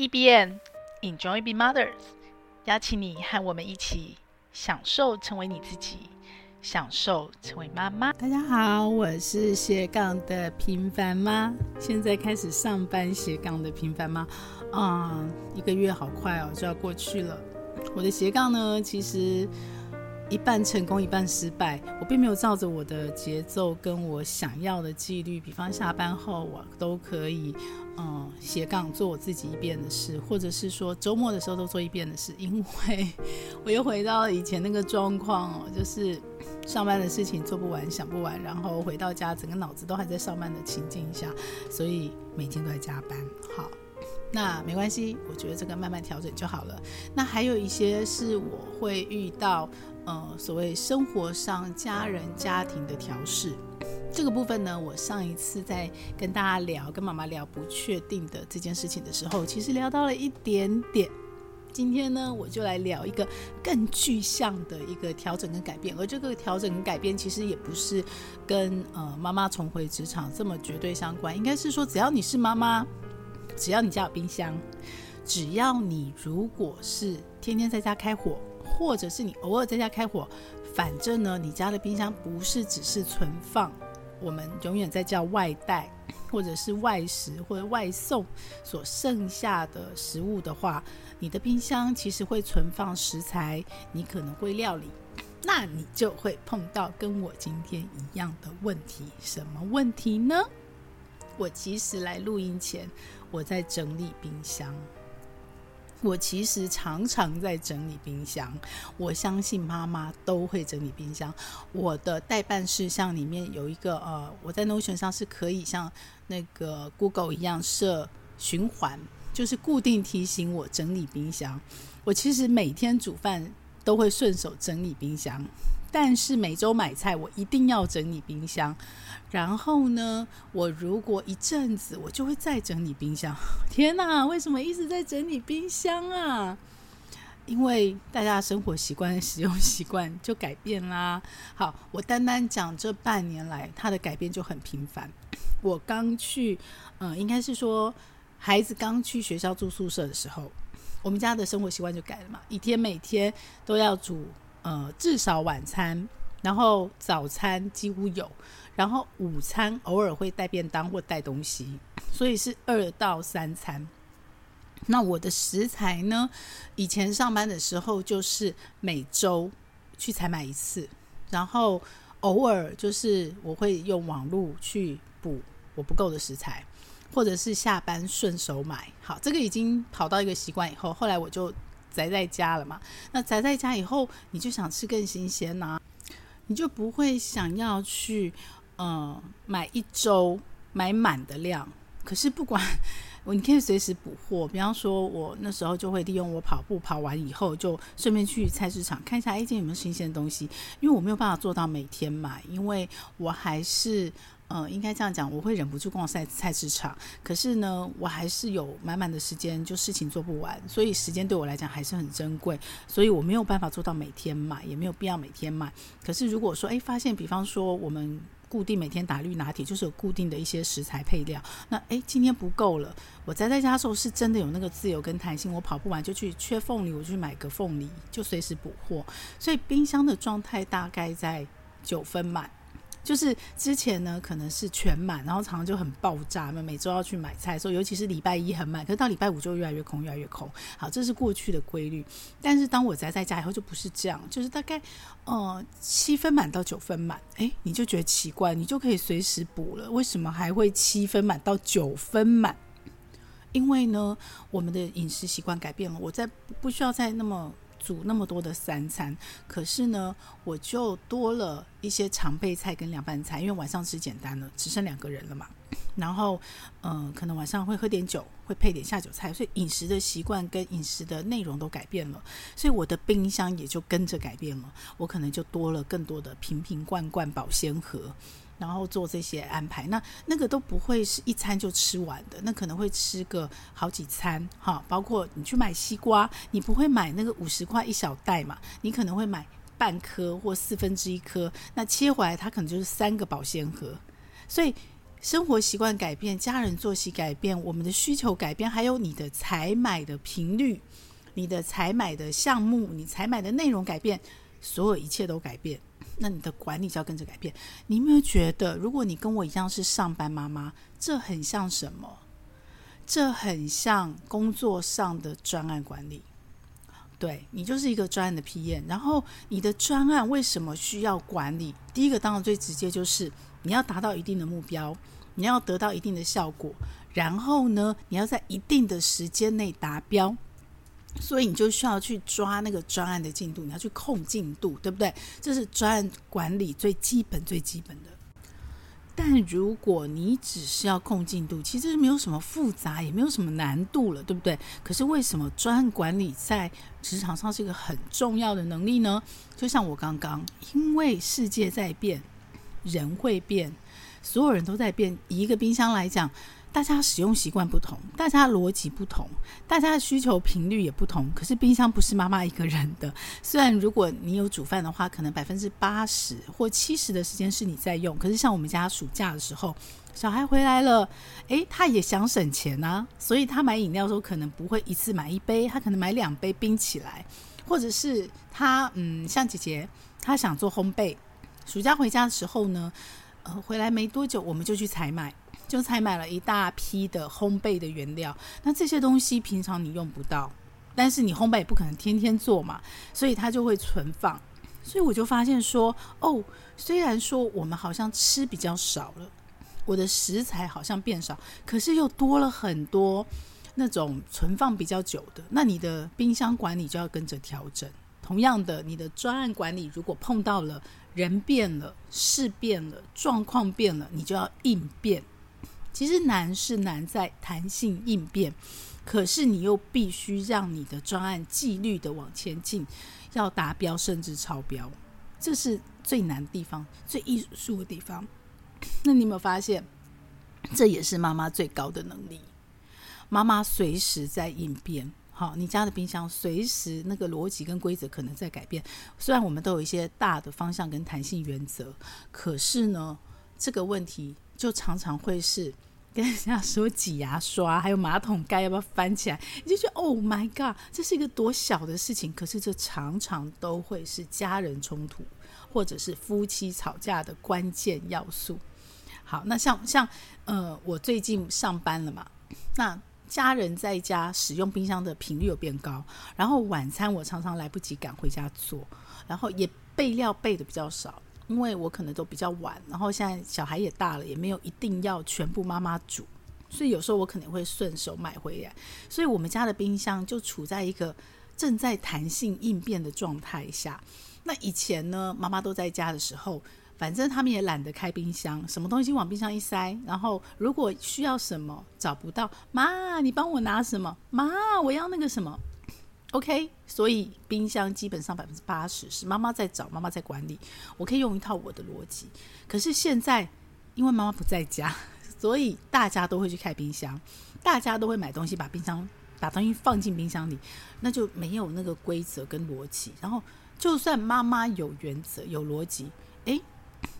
E B N Enjoy Be Mothers，邀请你和我们一起享受成为你自己，享受成为妈妈。大家好，我是斜杠的平凡妈，现在开始上班斜杠的平凡妈。啊、嗯，一个月好快哦，就要过去了。我的斜杠呢，其实。一半成功，一半失败。我并没有照着我的节奏跟我想要的纪律，比方下班后我都可以，嗯，斜杠做我自己一遍的事，或者是说周末的时候都做一遍的事。因为我又回到以前那个状况哦，就是上班的事情做不完、想不完，然后回到家整个脑子都还在上班的情境下，所以每天都在加班。好。那没关系，我觉得这个慢慢调整就好了。那还有一些是我会遇到，呃，所谓生活上家人家庭的调试，这个部分呢，我上一次在跟大家聊，跟妈妈聊不确定的这件事情的时候，其实聊到了一点点。今天呢，我就来聊一个更具象的一个调整跟改变，而这个调整跟改变其实也不是跟呃妈妈重回职场这么绝对相关，应该是说只要你是妈妈。只要你家有冰箱，只要你如果是天天在家开火，或者是你偶尔在家开火，反正呢，你家的冰箱不是只是存放我们永远在叫外带，或者是外食或者外送所剩下的食物的话，你的冰箱其实会存放食材，你可能会料理，那你就会碰到跟我今天一样的问题。什么问题呢？我其实来录音前，我在整理冰箱。我其实常常在整理冰箱。我相信妈妈都会整理冰箱。我的待办事项里面有一个呃，我在 Notion 上是可以像那个 Google 一样设循环，就是固定提醒我整理冰箱。我其实每天煮饭都会顺手整理冰箱。但是每周买菜，我一定要整理冰箱。然后呢，我如果一阵子，我就会再整理冰箱。天哪，为什么一直在整理冰箱啊？因为大家生活习惯、使用习惯就改变啦。好，我单单讲这半年来，它的改变就很频繁。我刚去，嗯，应该是说孩子刚去学校住宿舍的时候，我们家的生活习惯就改了嘛，一天每天都要煮。呃，至少晚餐，然后早餐几乎有，然后午餐偶尔会带便当或带东西，所以是二到三餐。那我的食材呢？以前上班的时候就是每周去采买一次，然后偶尔就是我会用网络去补我不够的食材，或者是下班顺手买。好，这个已经跑到一个习惯以后，后来我就。宅在家了嘛？那宅在家以后，你就想吃更新鲜呐、你就不会想要去，嗯，买一周买满的量。可是不管我，你可以随时补货。比方说，我那时候就会利用我跑步跑完以后，就顺便去菜市场看一下，哎，今天有没有新鲜的东西？因为我没有办法做到每天买，因为我还是。嗯，应该这样讲，我会忍不住逛菜菜市场，可是呢，我还是有满满的时间，就事情做不完，所以时间对我来讲还是很珍贵，所以我没有办法做到每天买，也没有必要每天买。可是如果说，诶，发现，比方说我们固定每天打绿拿铁，就是有固定的一些食材配料，那诶，今天不够了，我宅在家的时候是真的有那个自由跟弹性，我跑不完就去缺凤梨，我就去买个凤梨，就随时补货，所以冰箱的状态大概在九分满。就是之前呢，可能是全满，然后常常就很爆炸嘛。每周要去买菜的时候，尤其是礼拜一很满，可是到礼拜五就越来越空，越来越空。好，这是过去的规律。但是当我宅在家以后，就不是这样，就是大概呃七分满到九分满，诶，你就觉得奇怪，你就可以随时补了。为什么还会七分满到九分满？因为呢，我们的饮食习惯改变了，我在不需要再那么。煮那么多的三餐，可是呢，我就多了一些常备菜跟凉拌菜，因为晚上吃简单了，只剩两个人了嘛。然后，嗯、可能晚上会喝点酒，会配点下酒菜，所以饮食的习惯跟饮食的内容都改变了，所以我的冰箱也就跟着改变了，我可能就多了更多的瓶瓶罐罐保鲜盒。然后做这些安排，那那个都不会是一餐就吃完的，那可能会吃个好几餐，哈，包括你去买西瓜，你不会买那个五十块一小袋嘛，你可能会买半颗或四分之一颗，那切回来它可能就是三个保鲜盒，所以生活习惯改变，家人作息改变，我们的需求改变，还有你的采买的频率、你的采买的项目、你采买的内容改变，所有一切都改变，那你的管理就要跟着改变。你有没有觉得，如果你跟我一样是上班妈妈，这很像什么？这很像工作上的专案管理。对，你就是一个专案的 PM，然后你的专案为什么需要管理？第一个当然最直接就是你要达到一定的目标，你要得到一定的效果，然后呢，你要在一定的时间内达标，所以你就需要去抓那个专案的进度，你要去控进度，对不对？这是专案管理最基本、最基本的。但如果你只是要控进度，其实没有什么复杂，也没有什么难度了，对不对？可是为什么专案管理在职场上是一个很重要的能力呢？就像我刚刚，因为世界在变，人会变，所有人都在变。以一个冰箱来讲。大家使用习惯不同，大家逻辑不同，大家的需求频率也不同。可是冰箱不是妈妈一个人的。虽然如果你有煮饭的话，可能百分之八十或七十的时间是你在用。可是像我们家暑假的时候，小孩回来了，诶，他也想省钱啊，所以他买饮料的时候可能不会一次买一杯，他可能买两杯冰起来，或者是他嗯，像姐姐，她想做烘焙，暑假回家的时候呢，呃，回来没多久，我们就去采买。就采买了一大批的烘焙的原料，那这些东西平常你用不到，但是你烘焙也不可能天天做嘛，所以它就会存放。所以我就发现说，哦，虽然说我们好像吃比较少了，我的食材好像变少，可是又多了很多那种存放比较久的，那你的冰箱管理就要跟着调整。同样的，你的专案管理如果碰到了人变了、事变了、状况变了，你就要应变。其实难是难在弹性应变，可是你又必须让你的专案纪律的往前进，要达标甚至超标，这是最难的地方，最艺术的地方。那你有没有发现，这也是妈妈最高的能力？妈妈随时在应变。好，你家的冰箱随时那个逻辑跟规则可能在改变。虽然我们都有一些大的方向跟弹性原则，可是呢，这个问题。就常常会是 跟人家说挤牙刷，还有马桶盖要不要翻起来，你就觉得 Oh my God，这是一个多小的事情，可是这常常都会是家人冲突或者是夫妻吵架的关键要素。好，那像像呃，我最近上班了嘛，那家人在家使用冰箱的频率有变高，然后晚餐我常常来不及赶回家做，然后也备料备的比较少。因为我可能都比较晚，然后现在小孩也大了，也没有一定要全部妈妈煮，所以有时候我可能会顺手买回来。所以我们家的冰箱就处在一个正在弹性应变的状态下。那以前呢，妈妈都在家的时候，反正他们也懒得开冰箱，什么东西往冰箱一塞，然后如果需要什么找不到，妈，你帮我拿什么？妈，我要那个什么。OK，所以冰箱基本上百分之八十是妈妈在找，妈妈在管理。我可以用一套我的逻辑。可是现在，因为妈妈不在家，所以大家都会去开冰箱，大家都会买东西，把冰箱把东西放进冰箱里，那就没有那个规则跟逻辑。然后，就算妈妈有原则、有逻辑，诶，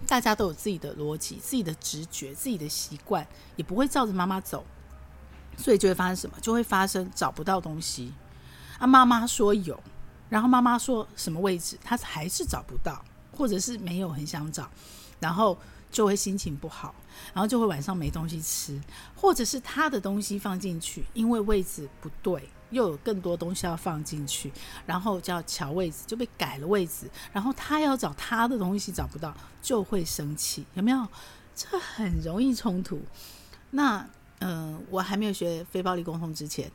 大家都有自己的逻辑、自己的直觉、自己的习惯，也不会照着妈妈走，所以就会发生什么？就会发生找不到东西。啊，妈妈说有，然后妈妈说什么位置，他还是找不到，或者是没有很想找，然后就会心情不好，然后就会晚上没东西吃，或者是他的东西放进去，因为位置不对，又有更多东西要放进去，然后叫乔位置，就被改了位置，然后他要找他的东西找不到，就会生气，有没有？这很容易冲突。那嗯、我还没有学非暴力沟通之前，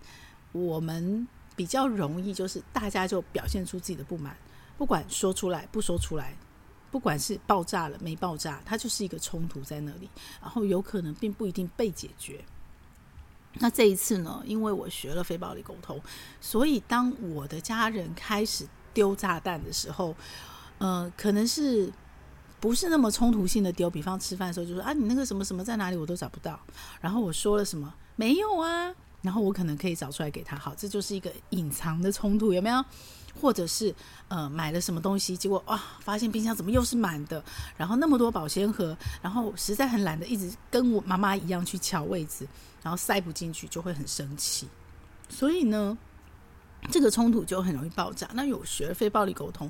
我们。比较容易，就是大家就表现出自己的不满，不管说出来不说出来，不管是爆炸了没爆炸，它就是一个冲突在那里，然后有可能并不一定被解决。那这一次呢，因为我学了非暴力沟通，所以当我的家人开始丢炸弹的时候，呃，可能是不是那么冲突性的丢，比方吃饭的时候就说啊，你那个什么什么在哪里，我都找不到。然后我说了什么？没有啊。然后我可能可以找出来给他。好，这就是一个隐藏的冲突，有没有？或者是呃买了什么东西，结果哇发现冰箱怎么又是满的，然后那么多保鲜盒，然后实在很懒得一直跟我妈妈一样去抢位置，然后塞不进去就会很生气。所以呢，这个冲突就很容易爆炸。那有学非暴力沟通，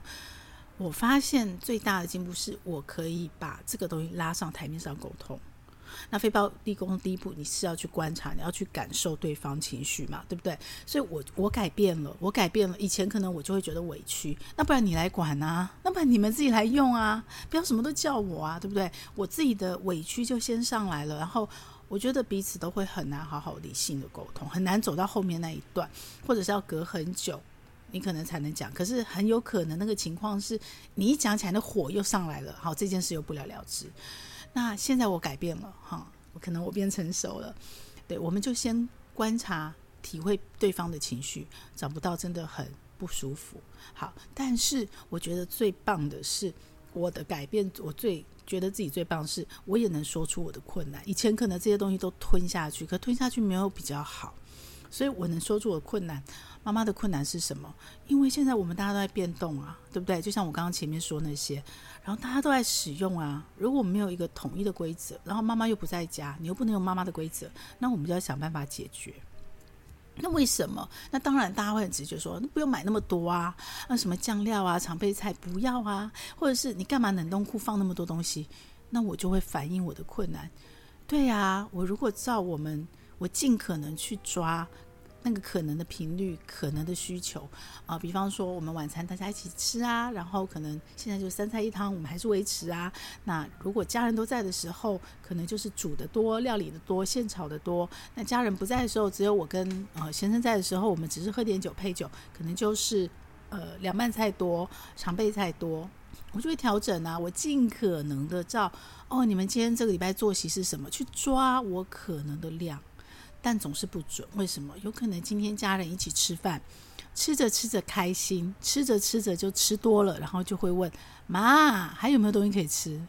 我发现最大的进步是我可以把这个东西拉上台面上沟通。那非暴力沟通第一步，你是要去观察，你要去感受对方情绪嘛，对不对？所以我我改变了，我改变了。以前可能我就会觉得委屈，那不然你来管啊，那不然你们自己来用啊，不要什么都叫我啊，对不对？我自己的委屈就先上来了，然后我觉得彼此都会很难好好理性的沟通，很难走到后面那一段，或者是要隔很久，你可能才能讲。可是很有可能那个情况是你一讲起来，那火又上来了，好，这件事又不了了之。那现在我改变了哈，我可能我变成熟了，对，我们就先观察、体会对方的情绪，找不到真的很不舒服。好，但是我觉得最棒的是我的改变，我最觉得自己最棒的是，我也能说出我的困难。以前可能这些东西都吞下去，可吞下去没有比较好。所以我能说出我困难，妈妈的困难是什么？因为现在我们大家都在变动啊，对不对？就像我刚刚前面说那些，然后大家都在使用啊。如果没有一个统一的规则，然后妈妈又不在家，你又不能用妈妈的规则，那我们就要想办法解决。那为什么？那当然大家会很直觉说，那不用买那么多啊，那什么酱料啊、常备菜不要啊，或者是你干嘛冷冻库放那么多东西？那我就会反映我的困难。对呀，我如果照我们，我尽可能去抓。那个可能的频率，可能的需求啊，比方说我们晚餐大家一起吃啊，然后可能现在就三菜一汤，我们还是维持啊。那如果家人都在的时候，可能就是煮的多，料理的多，现炒的多。那家人不在的时候，只有我跟呃先生在的时候，我们只是喝点酒配酒，可能就是呃凉拌菜多，常备菜多，我就会调整啊。我尽可能的照哦，你们今天这个礼拜作息是什么，去抓我可能的量。但总是不准，为什么？有可能今天家人一起吃饭，吃着吃着开心，吃着吃着就吃多了，然后就会问妈还有没有东西可以吃？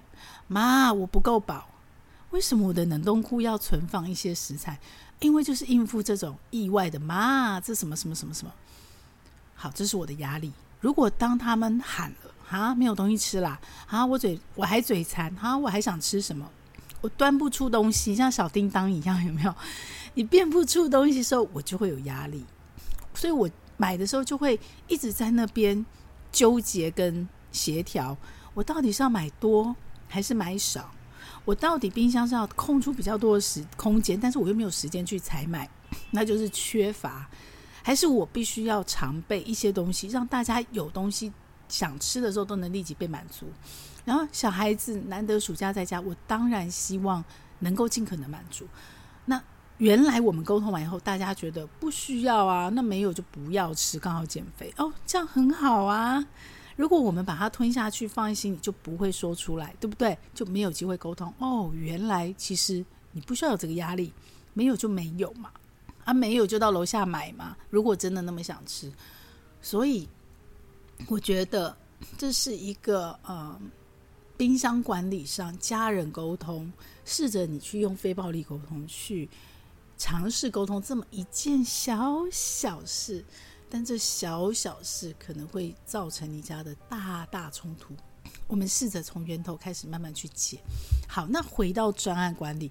妈我不够饱，为什么我的冷冻库要存放一些食材？因为就是应付这种意外的妈，这什么什么什么什么。好，这是我的压力。如果当他们喊了啊，没有东西吃啦，啊，我嘴我还嘴馋，啊，我还想吃什么？我端不出东西，像小叮当一样，有没有？你变不出东西的时候，我就会有压力，所以我买的时候就会一直在那边纠结跟协调，我到底是要买多还是买少？我到底冰箱是要空出比较多的时空间，但是我又没有时间去采买，那就是缺乏，还是我必须要常备一些东西，让大家有东西想吃的时候都能立即被满足。然后小孩子难得暑假在家，我当然希望能够尽可能满足。那原来我们沟通完以后，大家觉得不需要啊，那没有就不要吃，刚好减肥哦，这样很好啊。如果我们把它吞下去，放在心里就不会说出来，对不对？就没有机会沟通。哦，原来其实你不需要有这个压力，没有就没有嘛，啊，没有就到楼下买嘛。如果真的那么想吃，所以我觉得这是一个呃，冰箱管理上家人沟通，试着你去用非暴力沟通去。尝试沟通这么一件小小事，但这小小事可能会造成你家的大大冲突。我们试着从源头开始慢慢去解。好，那回到专案管理，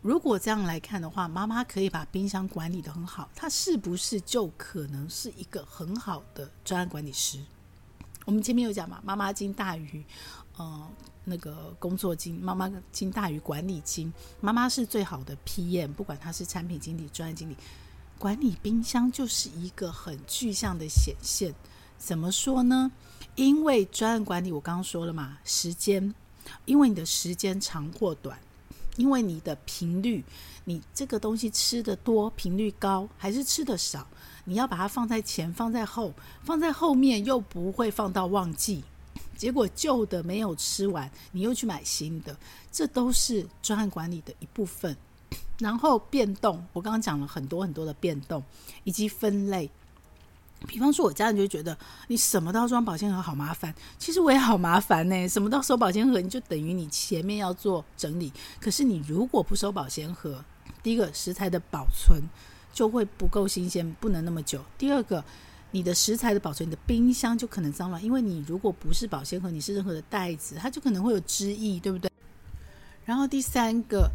如果这样来看的话，妈妈可以把冰箱管理得很好，她是不是就可能是一个很好的专案管理师？我们前面有讲嘛，妈妈经大于，呃。那个工作经，妈妈经大于管理经。妈妈是最好的 PM，不管她是产品经理、专业经理，管理冰箱就是一个很具象的显现。怎么说呢？因为专案管理，我刚刚说了嘛，时间，因为你的时间长或短，因为你的频率，你这个东西吃得多，频率高，还是吃得少，你要把它放在前，放在后，放在后面又不会放到忘记。结果旧的没有吃完，你又去买新的，这都是专案管理的一部分。然后变动，我刚刚讲了很多很多的变动，以及分类。比方说，我家人就觉得你什么都要装保鲜盒，好麻烦。其实我也好麻烦呢，什么都要收保鲜盒，你就等于你前面要做整理。可是你如果不收保鲜盒，第一个食材的保存就会不够新鲜，不能那么久。第二个，你的食材的保存，你的冰箱就可能脏乱，因为你如果不是保鲜盒，你是任何的袋子，它就可能会有汁液，对不对？然后第三个，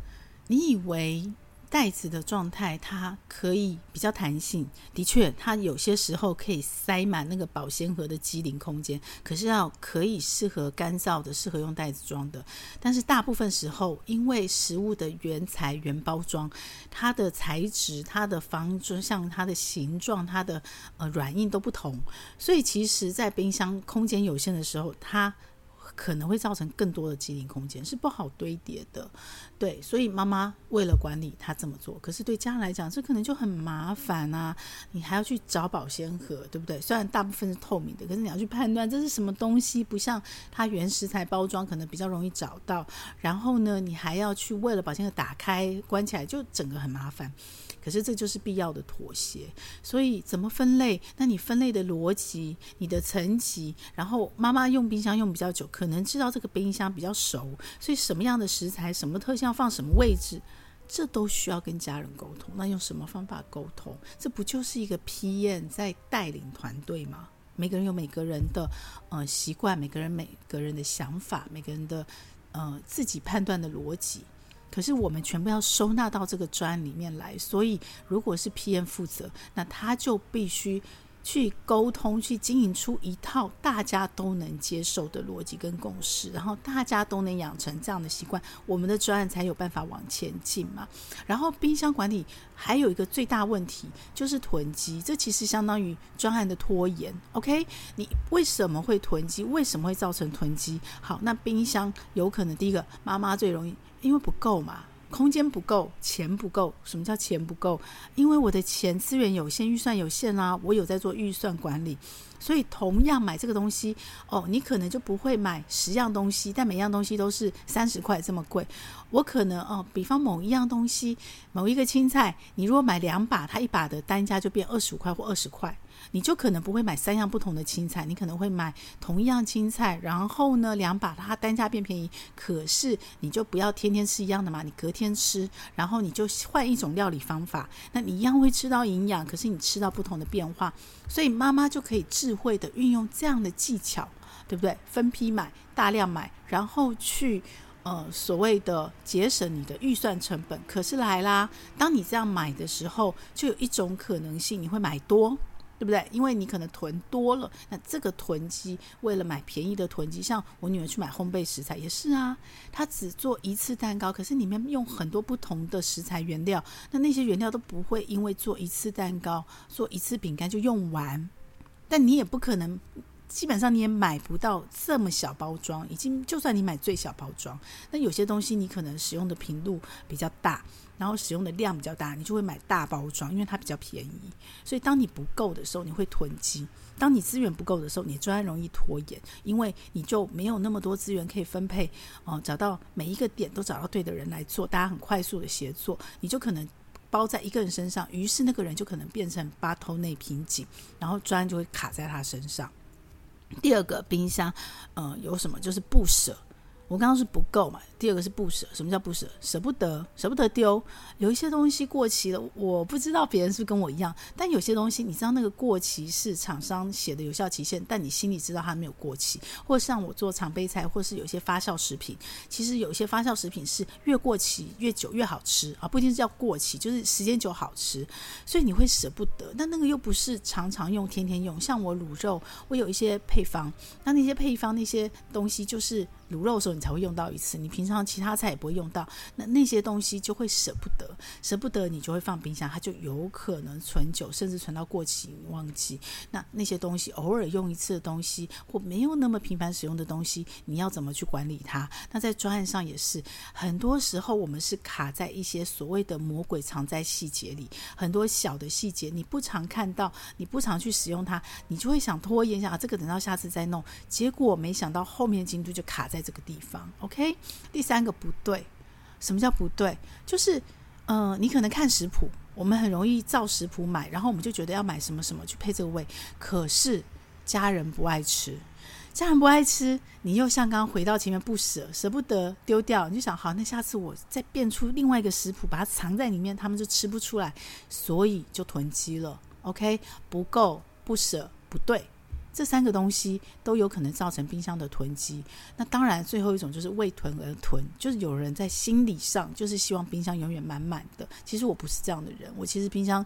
你以为。袋子的状态，它可以比较弹性，的确，它有些时候可以塞满那个保鲜盒的机灵空间。可是要可以适合干燥的，适合用袋子装的。但是大部分时候，因为食物的原材原包装，它的材质、它的方式、像它的形状、它的呃软硬都不同，所以其实在冰箱空间有限的时候，它。可能会造成更多的机灵空间，是不好堆叠的，对，所以妈妈为了管理，她这么做。可是对家人来讲，这可能就很麻烦啊！你还要去找保鲜盒，对不对？虽然大部分是透明的，可是你要去判断这是什么东西，不像它原食材包装可能比较容易找到。然后呢，你还要去为了保鲜盒打开关起来，就整个很麻烦。可是这就是必要的妥协，所以怎么分类？那你分类的逻辑、你的层级，然后妈妈用冰箱用比较久，可能知道这个冰箱比较熟，所以什么样的食材、什么特性要放什么位置，这都需要跟家人沟通。那用什么方法沟通？这不就是一个 PM 在带领团队吗？每个人有每个人的呃习惯，每个人每个人的想法，每个人的呃自己判断的逻辑。可是我们全部要收纳到这个专案里面来，所以如果是 PM 负责，那他就必须去沟通，去经营出一套大家都能接受的逻辑跟共识，然后大家都能养成这样的习惯，我们的专案才有办法往前进嘛。然后冰箱管理还有一个最大问题就是囤积，这其实相当于专案的拖延。OK，你为什么会囤积？为什么会造成囤积？好，那冰箱有可能第一个妈妈最容易。因为不够嘛，空间不够，钱不够。什么叫钱不够？因为我的钱资源有限，预算有限啊。我有在做预算管理，所以同样买这个东西，哦，你可能就不会买十样东西，但每样东西都是三十块这么贵。我可能哦，比方某一样东西，某一个青菜，你如果买两把，它一把的单价就变二十五块或二十块。你就可能不会买三样不同的青菜，你可能会买同一样青菜，然后呢，两把它单价变便宜，可是你就不要天天吃一样的嘛，你隔天吃，然后你就换一种料理方法，那你一样会吃到营养，可是你吃到不同的变化，所以妈妈就可以智慧的运用这样的技巧，对不对？分批买，大量买，然后去呃所谓的节省你的预算成本。可是来啦，当你这样买的时候，就有一种可能性，你会买多。对不对？因为你可能囤多了，那这个囤积为了买便宜的囤积，像我女儿去买烘焙食材也是啊，她只做一次蛋糕，可是里面用很多不同的食材原料，那那些原料都不会因为做一次蛋糕、做一次饼干就用完，但你也不可能。基本上你也买不到这么小包装，已经就算你买最小包装，那有些东西你可能使用的频率比较大，然后使用的量比较大，你就会买大包装，因为它比较便宜。所以当你不够的时候，你会囤积；当你资源不够的时候，你专案容易拖延，因为你就没有那么多资源可以分配哦，找到每一个点都找到对的人来做，大家很快速的协作，你就可能包在一个人身上，于是那个人就可能变成 bottleneck 瓶颈，然后专就会卡在他身上。第二个冰箱，嗯，有什么？就是不舍。我刚刚是不够嘛。第二个是不舍，什么叫不舍？舍不得，舍不得丢。有一些东西过期了，我不知道别人是不是跟我一样，但有些东西你知道那个过期是厂商写的有效期限，但你心里知道它没有过期。或像我做常备菜，或是有一些发酵食品，其实有一些发酵食品是越过期越久越好吃啊，不一定是叫过期，就是时间久好吃，所以你会舍不得。但那个又不是常常用、天天用。像我卤肉，我有一些配方，那那些配方那些东西就是卤肉的时候你才会用到一次，你平常其他菜也不会用到，那那些东西就会舍不得，舍不得你就会放冰箱，它就有可能存久，甚至存到过期忘记。那那些东西偶尔用一次的东西，或没有那么频繁使用的东西，你要怎么去管理它？那在专案上也是，很多时候我们是卡在一些所谓的魔鬼藏在细节里，很多小的细节你不常看到，你不常去使用它，你就会想拖延，想啊这个等到下次再弄，结果没想到后面进度就卡在在这个地方。OK。第三个不对，什么叫不对？就是，呃，你可能看食谱，我们很容易照食谱买，然后我们就觉得要买什么什么去配这个味，可是家人不爱吃。家人不爱吃，你又像刚刚回到前面不舍，舍不得丢掉，你就想好，那下次我再变出另外一个食谱，把它藏在里面，他们就吃不出来，所以就囤积了。OK，不够、不舍、不对，这三个东西都有可能造成冰箱的囤积。那当然，最后一种就是为囤而囤，就是有人在心理上就是希望冰箱永远满满的。其实我不是这样的人，我其实冰箱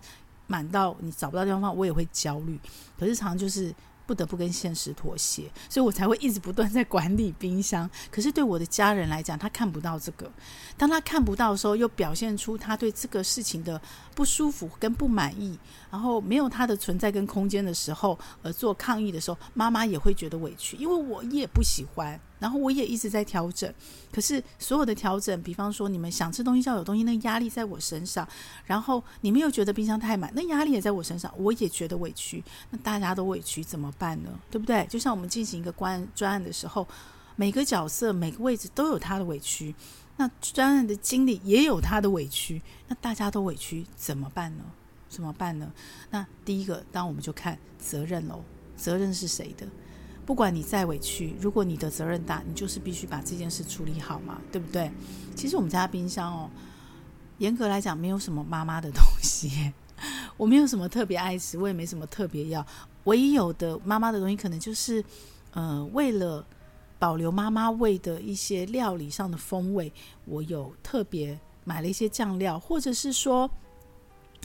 满到你找不到地方放，我也会焦虑。可是常常就是。不得不跟现实妥协，所以我才会一直不断在管理冰箱。可是对我的家人来讲，他看不到这个。当他看不到的时候，又表现出他对这个事情的不舒服跟不满意，然后没有他的存在跟空间的时候，而做抗议的时候，妈妈也会觉得委屈，因为我也不喜欢。然后我也一直在调整，可是所有的调整，比方说你们想吃东西要有东西，那压力在我身上。然后你们又觉得冰箱太满，那压力也在我身上，我也觉得委屈。那大家都委屈怎么办呢？对不对？就像我们进行一个关专案的时候，每个角色每个位置都有他的委屈，那专案的经理也有他的委屈，那大家都委屈怎么办呢？怎么办呢？那第一个，当我们就看责任喽，责任是谁的？不管你再委屈，如果你的责任大，你就是必须把这件事处理好嘛，对不对？其实我们家冰箱哦，严格来讲没有什么妈妈的东西，我没有什么特别爱吃，我也没什么特别要，唯一有的妈妈的东西，可能就是，呃，为了保留妈妈味的一些料理上的风味，我有特别买了一些酱料，或者是说。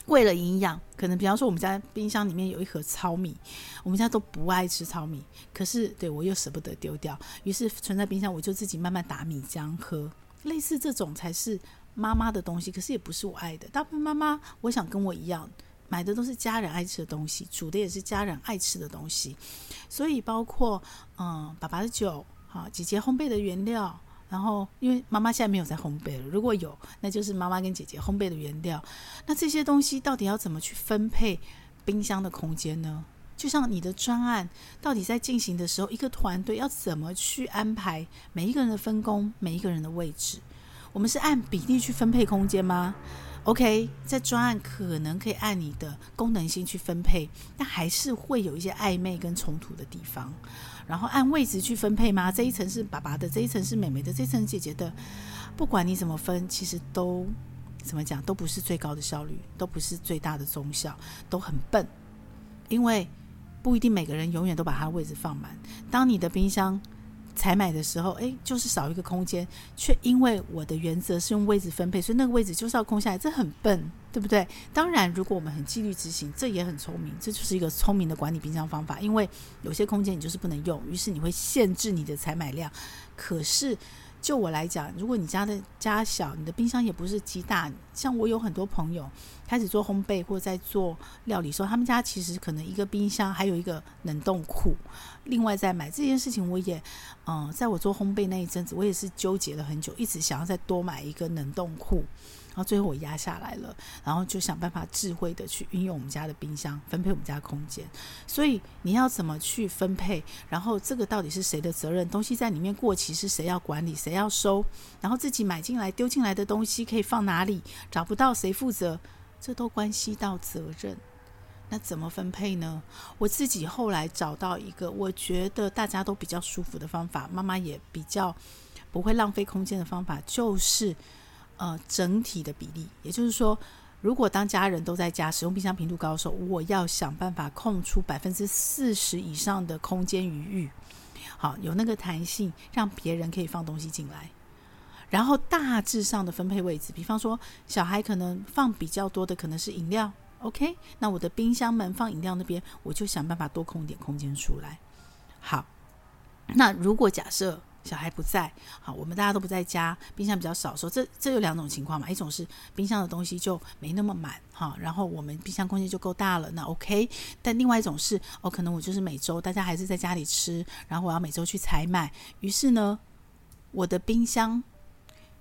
为了营养，可能比方说我们家冰箱里面有一盒糙米，我们家都不爱吃糙米，可是对我又舍不得丢掉，于是存在冰箱，我就自己慢慢打米浆喝。类似这种才是妈妈的东西，可是也不是我爱的。大部分妈妈，我想跟我一样，买的都是家人爱吃的东西，煮的也是家人爱吃的东西，所以包括嗯，爸爸的酒，好，姐姐烘焙的原料。然后，因为妈妈现在没有在烘焙了，如果有，那就是妈妈跟姐姐烘焙的原料。那这些东西到底要怎么去分配冰箱的空间呢？就像你的专案到底在进行的时候，一个团队要怎么去安排每一个人的分工，每一个人的位置？我们是按比例去分配空间吗？OK，在专案可能可以按你的功能性去分配，但还是会有一些暧昧跟冲突的地方。然后按位置去分配吗？这一层是爸爸的，这一层是妹妹的，这一层姐姐的。不管你怎么分，其实都怎么讲，都不是最高的效率，都不是最大的综效，都很笨。因为不一定每个人永远都把他的位置放满。当你的冰箱采买的时候，诶，就是少一个空间，却因为我的原则是用位置分配，所以那个位置就是要空下来，这很笨。对不对？当然，如果我们很纪律执行，这也很聪明，这就是一个聪明的管理冰箱方法。因为有些空间你就是不能用，于是你会限制你的采买量。可是，就我来讲，如果你家的家小，你的冰箱也不是极大，像我有很多朋友开始做烘焙或在做料理的时候，他们家其实可能一个冰箱还有一个冷冻库，另外再买这件事情，我也嗯，在我做烘焙那一阵子，我也是纠结了很久，一直想要再多买一个冷冻库。然后最后我压下来了，然后就想办法智慧的去运用我们家的冰箱，分配我们家的空间。所以你要怎么去分配？然后这个到底是谁的责任？东西在里面过期是谁要管理？谁要收？然后自己买进来丢进来的东西可以放哪里？找不到谁负责？这都关系到责任。那怎么分配呢？我自己后来找到一个我觉得大家都比较舒服的方法，妈妈也比较不会浪费空间的方法，就是。呃，整体的比例，也就是说，如果当家人都在家使用冰箱频度高的时候，我要想办法空出百分之四十以上的空间余裕，好，有那个弹性，让别人可以放东西进来。然后大致上的分配位置，比方说，小孩可能放比较多的可能是饮料，OK，那我的冰箱门放饮料那边，我就想办法多空一点空间出来。好，那如果假设。小孩不在，好，我们大家都不在家，冰箱比较少的时候，这这有两种情况嘛，一种是冰箱的东西就没那么满，哈，然后我们冰箱空间就够大了，那 OK。但另外一种是，哦，可能我就是每周大家还是在家里吃，然后我要每周去采买，于是呢，我的冰箱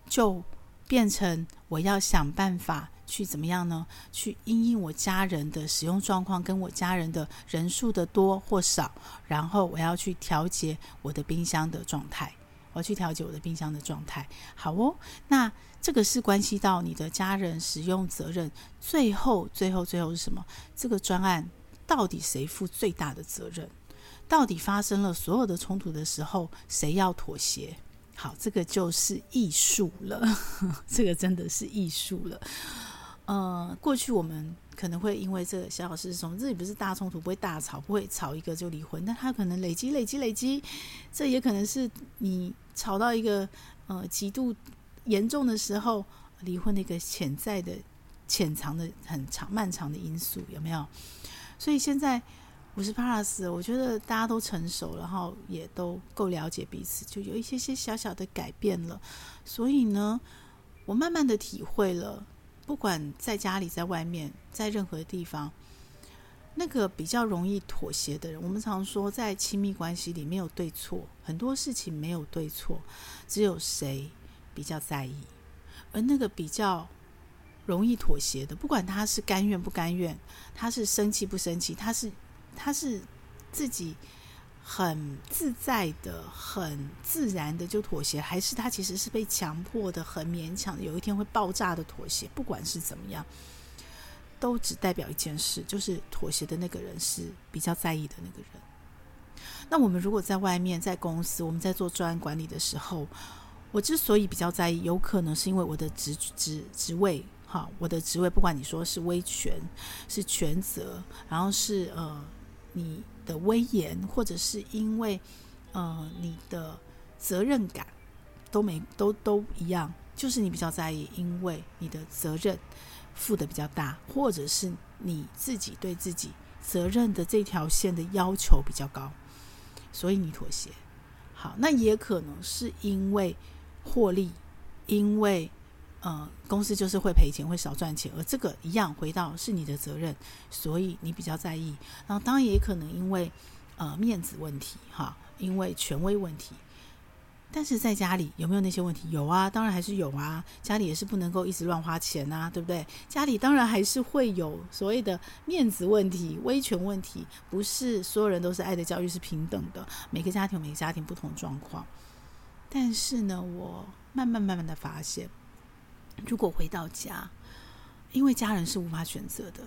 就变成我要想办法。去怎么样呢？去因应我家人的使用状况，跟我家人的人数的多或少，然后我要去调节我的冰箱的状态。我要去调节我的冰箱的状态。好哦，那这个是关系到你的家人使用责任。最后，最后，最后是什么？这个专案到底谁负最大的责任？到底发生了所有的冲突的时候，谁要妥协？好，这个就是艺术了，这个真的是艺术了。呃，过去我们可能会因为这个小小事从这里不是大冲突，不会大吵，不会吵一个就离婚，但他可能累积、累积、累积，这也可能是你吵到一个呃极度严重的时候，离婚的一个潜在的、潜藏的很长、漫长的因素，有没有？所以现在。五十 plus，我觉得大家都成熟，然后也都够了解彼此，就有一些些小小的改变了。所以呢，我慢慢的体会了，不管在家里、在外面、在任何地方，那个比较容易妥协的人，我们常说，在亲密关系里没有对错，很多事情没有对错，只有谁比较在意。而那个比较容易妥协的，不管他是甘愿不甘愿，他是生气不生气，他是。他是自己很自在的、很自然的就妥协，还是他其实是被强迫的、很勉强的，有一天会爆炸的妥协？不管是怎么样，都只代表一件事，就是妥协的那个人是比较在意的那个人。那我们如果在外面，在公司，我们在做专案管理的时候，我之所以比较在意，有可能是因为我的职职职位，哈，我的职位，不管你说是威权、是权责，然后是呃。你的威严，或者是因为，呃，你的责任感都没都都一样，就是你比较在意，因为你的责任负的比较大，或者是你自己对自己责任的这条线的要求比较高，所以你妥协。好，那也可能是因为获利，因为。呃，公司就是会赔钱，会少赚钱，而这个一样回到是你的责任，所以你比较在意。然后当然也可能因为呃面子问题，哈，因为权威问题。但是在家里有没有那些问题？有啊，当然还是有啊。家里也是不能够一直乱花钱啊，对不对？家里当然还是会有所谓的面子问题、威权问题。不是所有人都是爱的教育是平等的，每个家庭每个家庭不同状况。但是呢，我慢慢慢慢的发现。如果回到家，因为家人是无法选择的。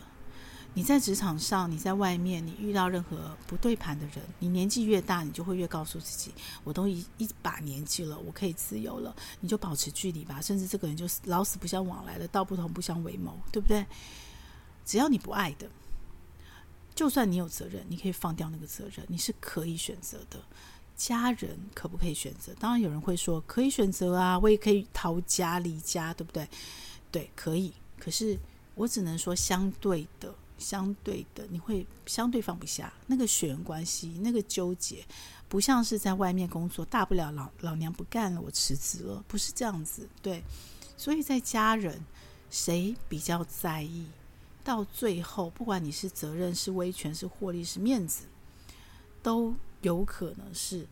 你在职场上，你在外面，你遇到任何不对盘的人，你年纪越大，你就会越告诉自己：我都一一把年纪了，我可以自由了。你就保持距离吧，甚至这个人就老死不相往来了，道不同不相为谋，对不对？只要你不爱的，就算你有责任，你可以放掉那个责任，你是可以选择的。家人可不可以选择？当然有人会说可以选择啊，我也可以逃家离家，对不对？对，可以。可是我只能说相对的，相对的，你会相对放不下那个血缘关系，那个纠结，不像是在外面工作，大不了老老娘不干了，我辞职了，不是这样子。对，所以在家人，谁比较在意？到最后，不管你是责任、是威权、是获利、是面子，都。有可能是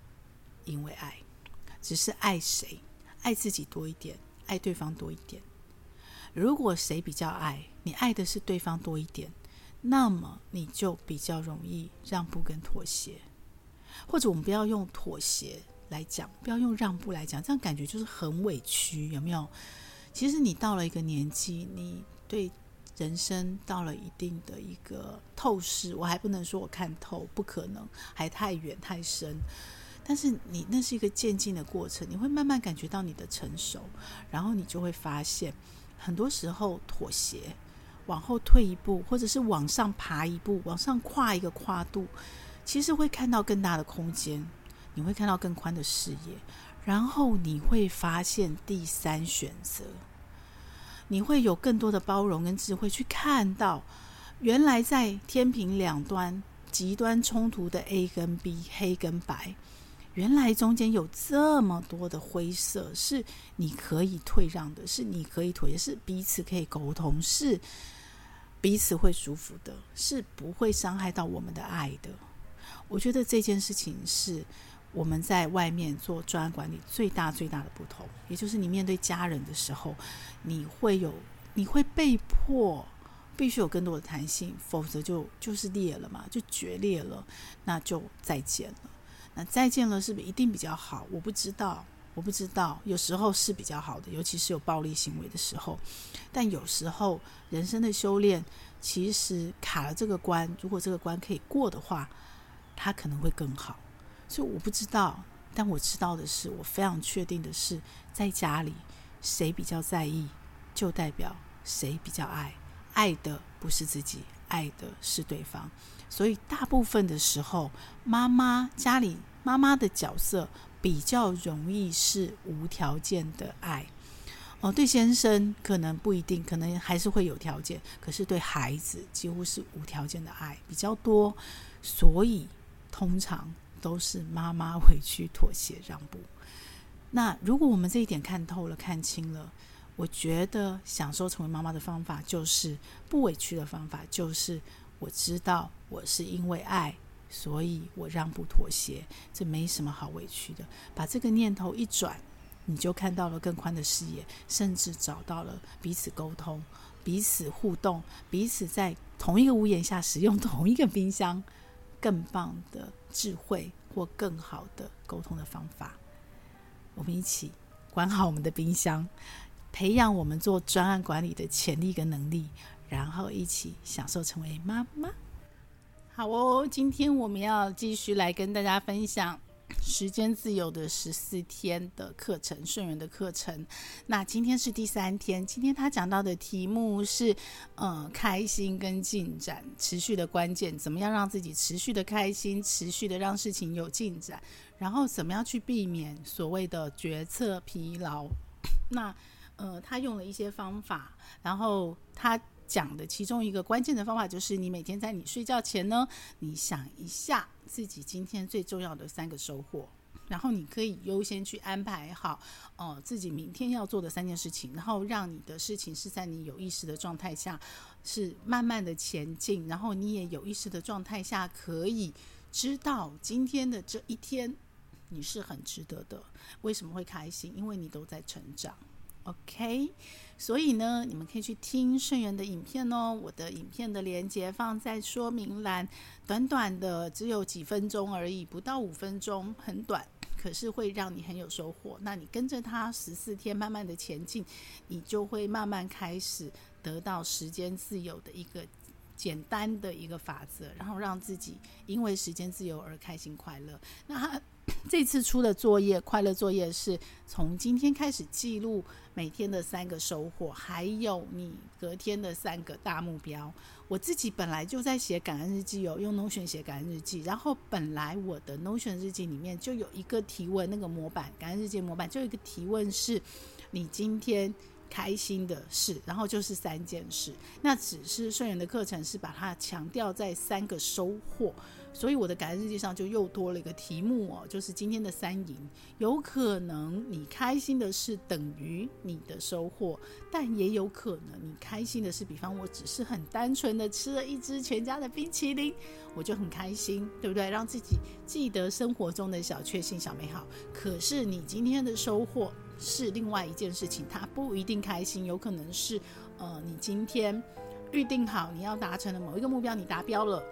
因为爱，只是爱谁，爱自己多一点，爱对方多一点。如果谁比较爱你，爱的是对方多一点，那么你就比较容易让步跟妥协。或者我们不要用妥协来讲，不要用让步来讲，这样感觉就是很委屈，有没有？其实你到了一个年纪，你对。人生到了一定的一个透视，我还不能说我看透，不可能，还太远太深。但是你那是一个渐进的过程，你会慢慢感觉到你的成熟，然后你就会发现，很多时候妥协，往后退一步，或者是往上爬一步，往上跨一个跨度，其实会看到更大的空间，你会看到更宽的视野，然后你会发现第三选择。你会有更多的包容跟智慧，去看到原来在天平两端极端冲突的 A 跟 B，黑跟白，原来中间有这么多的灰色，是你可以退让的，是你可以妥协，是彼此可以沟通，是彼此会舒服的，是不会伤害到我们的爱的。我觉得这件事情是。我们在外面做专案管理，最大最大的不同，也就是你面对家人的时候，你会有，你会被迫必须有更多的弹性，否则就就是裂了嘛，就决裂了，那就再见了。那再见了是不是一定比较好？我不知道，我不知道。有时候是比较好的，尤其是有暴力行为的时候。但有时候人生的修炼，其实卡了这个关，如果这个关可以过的话。它可能会更好。所以我不知道，但我知道的是，我非常确定的是，在家里谁比较在意，就代表谁比较爱。爱的不是自己，爱的是对方。所以大部分的时候，妈妈家里妈妈的角色比较容易是无条件的爱。哦，对先生可能不一定，可能还是会有条件，可是对孩子几乎是无条件的爱比较多。所以通常都是妈妈委屈、妥协、让步。那如果我们这一点看透了、看清了，我觉得享受成为妈妈的方法就是不委屈的方法，就是我知道我是因为爱，所以我让步妥协，这没什么好委屈的。把这个念头一转。你就看到了更宽的视野，甚至找到了彼此沟通、彼此互动、彼此在同一个屋檐下使用同一个冰箱，更棒的智慧或更好的沟通的方法。我们一起管好我们的冰箱，培养我们做专案管理的潜力跟能力，然后一起享受成为妈妈。好哦，今天我们要继续来跟大家分享。时间自由的十四天的课程，顺源的课程。那今天是第三天，今天他讲到的题目是，呃，开心跟进展持续的关键，怎么样让自己持续的开心，持续的让事情有进展，然后怎么样去避免所谓的决策疲劳。那，呃，他用了一些方法，然后他。讲的其中一个关键的方法就是，你每天在你睡觉前呢，你想一下自己今天最重要的三个收获，然后你可以优先去安排好，哦、自己明天要做的三件事情，然后让你的事情是在你有意识的状态下，是慢慢的前进，然后你也有意识的状态下，可以知道今天的这一天你是很值得的。为什么会开心？因为你都在成长。OK，所以呢，你们可以去听顺缘的影片哦。我的影片的连接放在说明栏，短短的只有几分钟而已，不到五分钟，很短，可是会让你很有收获。那你跟着他十四天慢慢的前进，你就会慢慢开始得到时间自由的一个简单的一个法则，然后让自己因为时间自由而开心快乐。那这次出的作业，快乐作业是从今天开始记录每天的三个收获，还有你隔天的三个大目标。我自己本来就在写感恩日记哦，用 Notion 写感恩日记。然后本来我的 Notion 日记里面就有一个提问，那个模板感恩日记模板就有一个提问是：你今天开心的事，然后就是三件事。那只是顺源的课程是把它强调在三个收获。所以我的感恩日记上就又多了一个题目哦，就是今天的三赢。有可能你开心的是等于你的收获，但也有可能你开心的是，比方我只是很单纯的吃了一支全家的冰淇淋，我就很开心，对不对？让自己记得生活中的小确幸、小美好。可是你今天的收获是另外一件事情，它不一定开心，有可能是呃，你今天预定好你要达成的某一个目标，你达标了，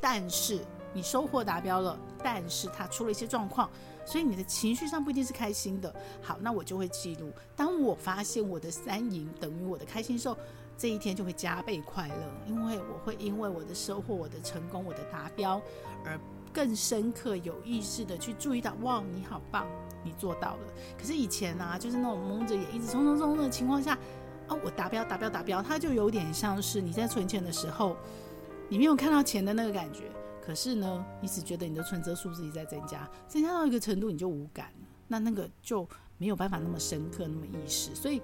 但是。你收获达标了，但是它出了一些状况，所以你的情绪上不一定是开心的。好，那我就会记录。当我发现我的三赢等于我的开心时候，这一天就会加倍快乐，因为我会因为我的收获、我的成功、我的达标而更深刻、有意识的去注意到，哇，你好棒，你做到了。可是以前呢、啊，就是那种蒙着眼一直冲冲冲的情况下，哦，我达标、达标、达标，它就有点像是你在存钱的时候，你没有看到钱的那个感觉。可是呢，你只觉得你的存折数字一再增加，增加到一个程度你就无感了，那那个就没有办法那么深刻，那么意识，所以。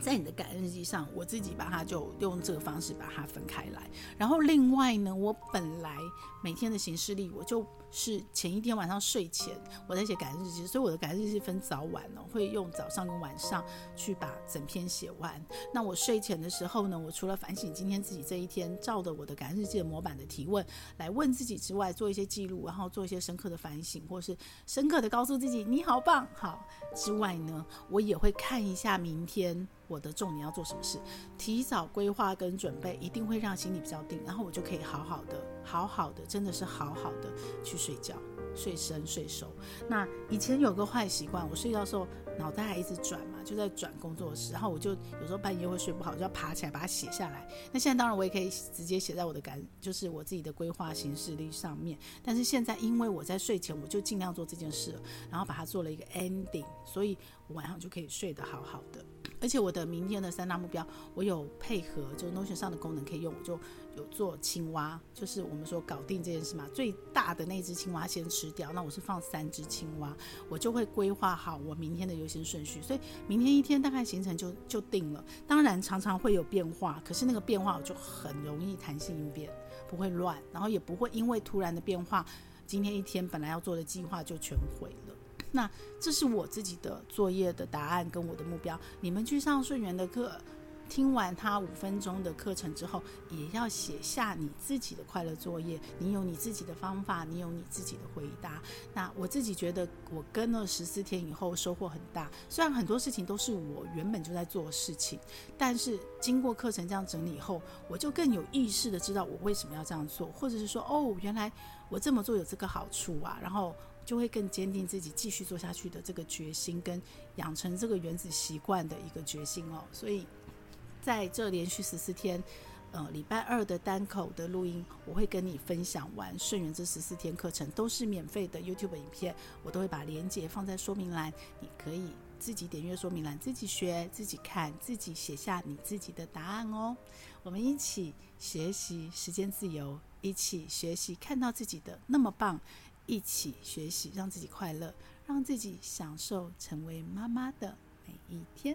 在你的感恩日记上，我自己把它就用这个方式把它分开来。然后另外呢，我本来每天的行事历，我就是前一天晚上睡前我在写感恩日记，所以我的感恩日记分早晚哦，会用早上跟晚上去把整篇写完。那我睡前的时候呢，我除了反省今天自己这一天照着我的感恩日记的模板的提问来问自己之外，做一些记录，然后做一些深刻的反省，或是深刻的告诉自己你好棒好之外呢，我也会看一下明天。我的重点要做什么事，提早规划跟准备，一定会让心里比较定，然后我就可以好好的、好好的，真的是好好的去睡觉。睡深睡熟。那以前有个坏习惯，我睡觉的时候脑袋还一直转嘛，就在转工作室，然后我就有时候半夜会睡不好，就要爬起来把它写下来。那现在当然我也可以直接写在我的感，就是我自己的规划行事历上面。但是现在因为我在睡前我就尽量做这件事，然后把它做了一个 ending，所以我晚上就可以睡得好好的。而且我的明天的三大目标，我有配合，就 Notion 上的功能可以用，我就有做青蛙，就是我们说搞定这件事嘛。最大的那只青蛙先吃掉，那我是放三只青蛙，我就会规划好我明天的优先顺序，所以明天一天大概行程就就定了。当然常常会有变化，可是那个变化我就很容易弹性应变，不会乱，然后也不会因为突然的变化，今天一天本来要做的计划就全毁了。那这是我自己的作业的答案跟我的目标。你们去上顺源的课，听完他五分钟的课程之后，也要写下你自己的快乐作业。你有你自己的方法，你有你自己的回答。那我自己觉得，我跟了十四天以后收获很大。虽然很多事情都是我原本就在做的事情，但是经过课程这样整理以后，我就更有意识的知道我为什么要这样做，或者是说，哦，原来我这么做有这个好处啊，然后。就会更坚定自己继续做下去的这个决心，跟养成这个原子习惯的一个决心哦。所以在这连续十四天，呃，礼拜二的单口的录音，我会跟你分享完顺源这十四天课程，都是免费的 YouTube 影片，我都会把链接放在说明栏，你可以自己点阅说明栏，自己学，自己看，自己写下你自己的答案哦。我们一起学习时间自由，一起学习看到自己的那么棒。一起学习，让自己快乐，让自己享受成为妈妈的每一天。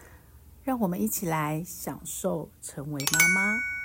让我们一起来享受成为妈妈。